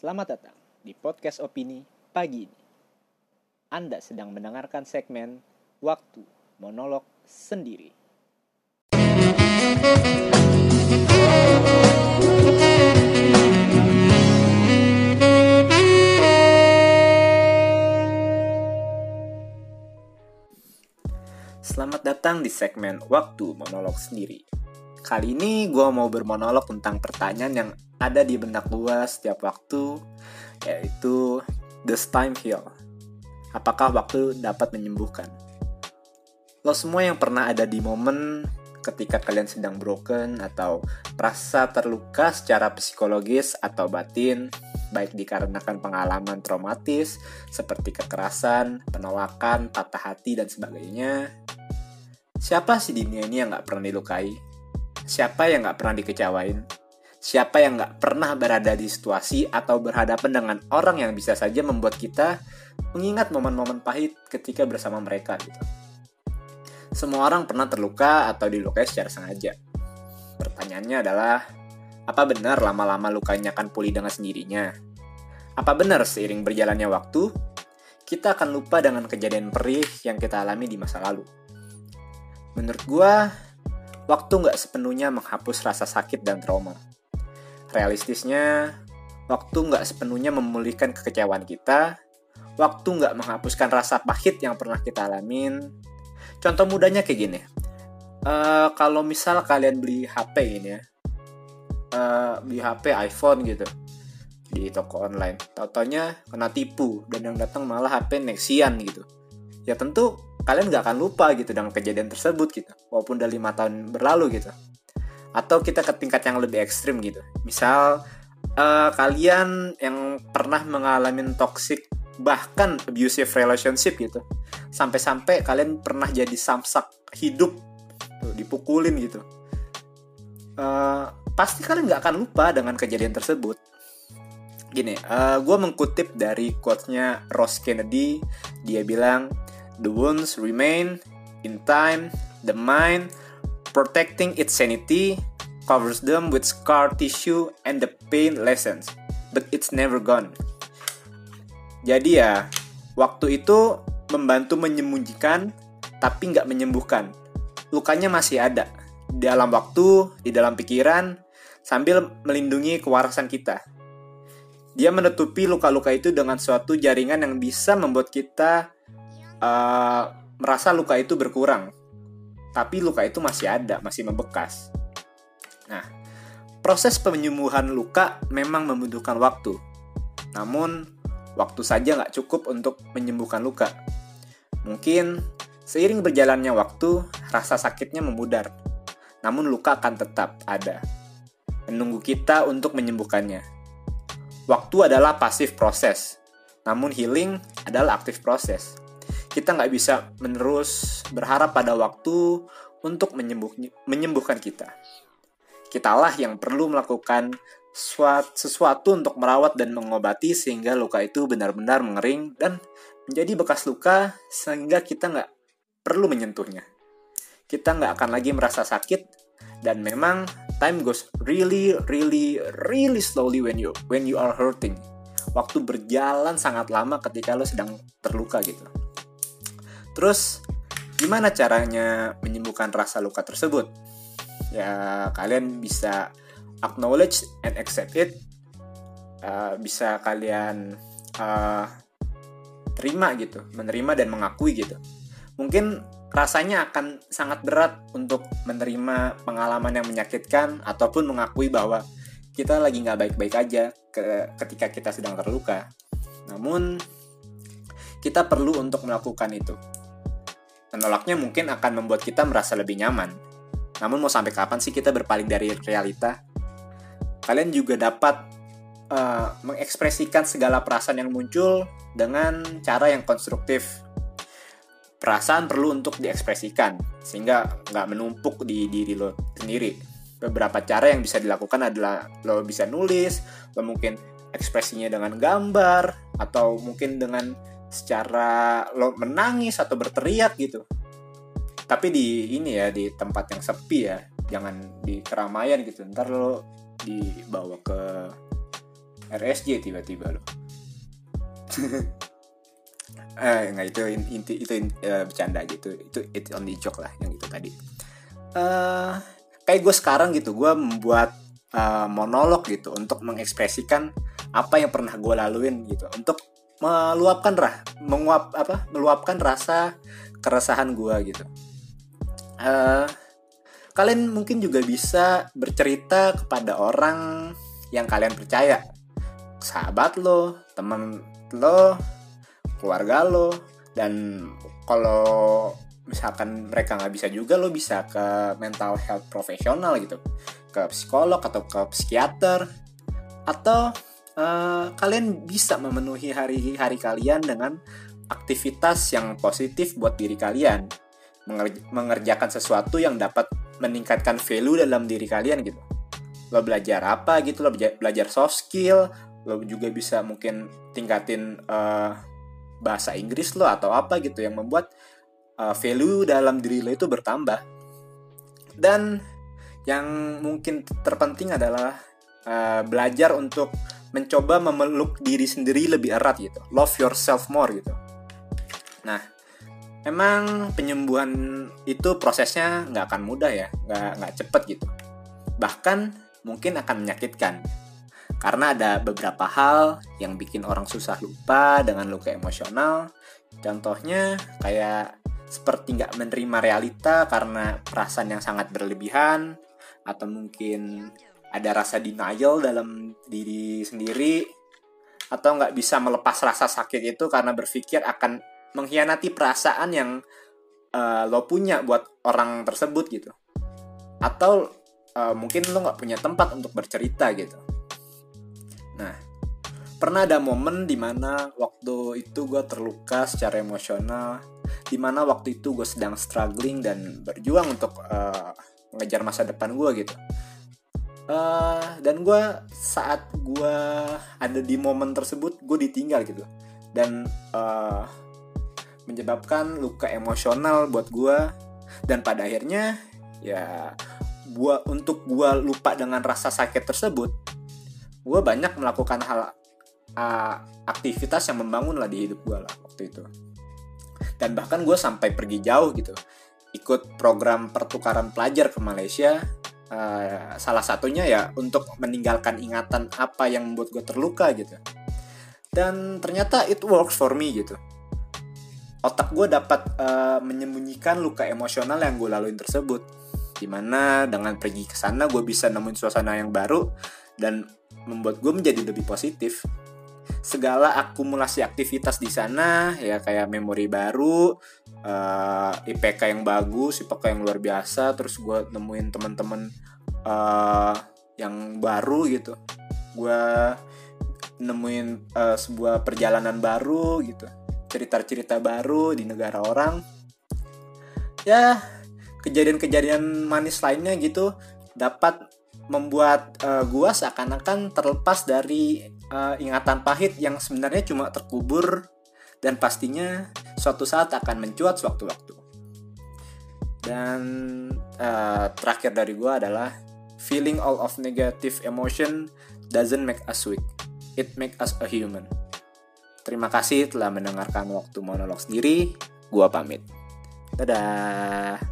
Selamat datang di podcast opini pagi ini. Anda sedang mendengarkan segmen Waktu Monolog Sendiri. Selamat datang di segmen Waktu Monolog Sendiri. Kali ini gue mau bermonolog tentang pertanyaan yang ada di benak gue setiap waktu, yaitu Does time heal? Apakah waktu dapat menyembuhkan? Lo semua yang pernah ada di momen ketika kalian sedang broken atau merasa terluka secara psikologis atau batin, baik dikarenakan pengalaman traumatis seperti kekerasan, penolakan, patah hati, dan sebagainya. Siapa sih dunia ini yang gak pernah dilukai? Siapa yang gak pernah dikecewain? Siapa yang gak pernah berada di situasi atau berhadapan dengan orang yang bisa saja membuat kita mengingat momen-momen pahit ketika bersama mereka gitu. Semua orang pernah terluka atau dilukai secara sengaja. Pertanyaannya adalah, apa benar lama-lama lukanya akan pulih dengan sendirinya? Apa benar seiring berjalannya waktu, kita akan lupa dengan kejadian perih yang kita alami di masa lalu? Menurut gua, waktu nggak sepenuhnya menghapus rasa sakit dan trauma. Realistisnya, waktu nggak sepenuhnya memulihkan kekecewaan kita, waktu nggak menghapuskan rasa pahit yang pernah kita alamin. Contoh mudahnya kayak gini, uh, kalau misal kalian beli HP ini ya, uh, beli HP iPhone gitu di toko online, totonya kena tipu dan yang datang malah HP Nexian gitu. Ya tentu kalian nggak akan lupa gitu dengan kejadian tersebut gitu, walaupun udah lima tahun berlalu gitu atau kita ke tingkat yang lebih ekstrim gitu. Misal uh, kalian yang pernah mengalami toxic bahkan abusive relationship gitu. Sampai-sampai kalian pernah jadi samsak hidup tuh, dipukulin gitu. Uh, pasti kalian nggak akan lupa dengan kejadian tersebut. Gini, uh, gue mengkutip dari quote-nya Ross Kennedy. Dia bilang, The wounds remain in time, the mind Protecting its sanity covers them with scar tissue and the pain lessens, but it's never gone. Jadi ya, waktu itu membantu menyembunyikan tapi nggak menyembuhkan. Lukanya masih ada di dalam waktu, di dalam pikiran, sambil melindungi kewarasan kita. Dia menutupi luka-luka itu dengan suatu jaringan yang bisa membuat kita uh, merasa luka itu berkurang tapi luka itu masih ada, masih membekas. Nah, proses penyembuhan luka memang membutuhkan waktu. Namun, waktu saja nggak cukup untuk menyembuhkan luka. Mungkin seiring berjalannya waktu, rasa sakitnya memudar. Namun luka akan tetap ada. Menunggu kita untuk menyembuhkannya. Waktu adalah pasif proses, namun healing adalah aktif proses kita nggak bisa menerus berharap pada waktu untuk menyembuh, menyembuhkan kita. Kitalah yang perlu melakukan sesuatu untuk merawat dan mengobati sehingga luka itu benar-benar mengering dan menjadi bekas luka sehingga kita nggak perlu menyentuhnya. Kita nggak akan lagi merasa sakit dan memang time goes really really really slowly when you when you are hurting. Waktu berjalan sangat lama ketika lo sedang terluka gitu. Terus gimana caranya menyembuhkan rasa luka tersebut? Ya kalian bisa acknowledge and accept it. Uh, bisa kalian uh, terima gitu, menerima dan mengakui gitu. Mungkin rasanya akan sangat berat untuk menerima pengalaman yang menyakitkan ataupun mengakui bahwa kita lagi nggak baik-baik aja ke, ketika kita sedang terluka. Namun kita perlu untuk melakukan itu. Menolaknya mungkin akan membuat kita merasa lebih nyaman. Namun mau sampai kapan sih kita berpaling dari realita? Kalian juga dapat uh, mengekspresikan segala perasaan yang muncul dengan cara yang konstruktif. Perasaan perlu untuk diekspresikan, sehingga nggak menumpuk di diri lo sendiri. Beberapa cara yang bisa dilakukan adalah lo bisa nulis, lo mungkin ekspresinya dengan gambar, atau mungkin dengan secara lo menangis atau berteriak gitu. Tapi di ini ya di tempat yang sepi ya jangan di keramaian gitu. Ntar lo dibawa ke RSJ tiba-tiba lo. Eh nggak itu inti itu uh, bercanda gitu. Itu itu only joke lah yang itu tadi. Uh, kayak gue sekarang gitu gue membuat uh, monolog gitu untuk mengekspresikan apa yang pernah gue laluin gitu. Untuk meluapkan rah menguap apa meluapkan rasa keresahan gue gitu. Uh, kalian mungkin juga bisa bercerita kepada orang yang kalian percaya. Sahabat lo teman lo keluarga lo dan kalau misalkan mereka nggak bisa juga lo bisa ke mental health profesional gitu. Ke psikolog atau ke psikiater atau uh, kalian bisa memenuhi hari-hari kalian dengan aktivitas yang positif buat diri kalian mengerjakan sesuatu yang dapat meningkatkan value dalam diri kalian gitu lo belajar apa gitu lo belajar soft skill lo juga bisa mungkin tingkatin uh, bahasa Inggris lo atau apa gitu yang membuat uh, value dalam diri lo itu bertambah. Dan yang mungkin terpenting adalah uh, belajar untuk mencoba memeluk diri sendiri lebih erat gitu. Love yourself more gitu. Nah, emang penyembuhan itu prosesnya nggak akan mudah ya, nggak nggak cepet gitu. Bahkan mungkin akan menyakitkan karena ada beberapa hal yang bikin orang susah lupa dengan luka emosional. Contohnya kayak seperti nggak menerima realita karena perasaan yang sangat berlebihan, atau mungkin ada rasa denial dalam diri sendiri, atau nggak bisa melepas rasa sakit itu karena berpikir akan mengkhianati perasaan yang uh, lo punya buat orang tersebut gitu, atau uh, mungkin lo nggak punya tempat untuk bercerita gitu Nah, pernah ada momen di mana waktu itu gue terluka secara emosional, di mana waktu itu gue sedang struggling dan berjuang untuk uh, mengejar masa depan gue gitu. Uh, dan gue saat gue ada di momen tersebut gue ditinggal gitu. Dan uh, menyebabkan luka emosional buat gue dan pada akhirnya ya gua untuk gue lupa dengan rasa sakit tersebut gue banyak melakukan hal uh, aktivitas yang membangun lah di hidup gue lah waktu itu. Dan bahkan gue sampai pergi jauh gitu ikut program pertukaran pelajar ke Malaysia uh, salah satunya ya untuk meninggalkan ingatan apa yang membuat gue terluka gitu. Dan ternyata it works for me gitu. Otak gue dapat uh, menyembunyikan luka emosional yang gue laluin tersebut. Di mana dengan pergi ke sana gue bisa nemuin suasana yang baru dan membuat gue menjadi lebih positif segala akumulasi aktivitas di sana ya kayak memori baru uh, eh, IPK yang bagus IPK yang luar biasa terus gue nemuin teman-teman uh, yang baru gitu. Gue nemuin uh, sebuah perjalanan baru gitu cerita-cerita baru di negara orang. Ya kejadian-kejadian manis lainnya gitu dapat membuat uh, gua seakan-akan terlepas dari uh, ingatan pahit yang sebenarnya cuma terkubur dan pastinya suatu saat akan mencuat sewaktu-waktu. Dan uh, terakhir dari gua adalah feeling all of negative emotion doesn't make us weak. It make us a human. Terima kasih telah mendengarkan waktu monolog sendiri. Gua pamit. Dadah.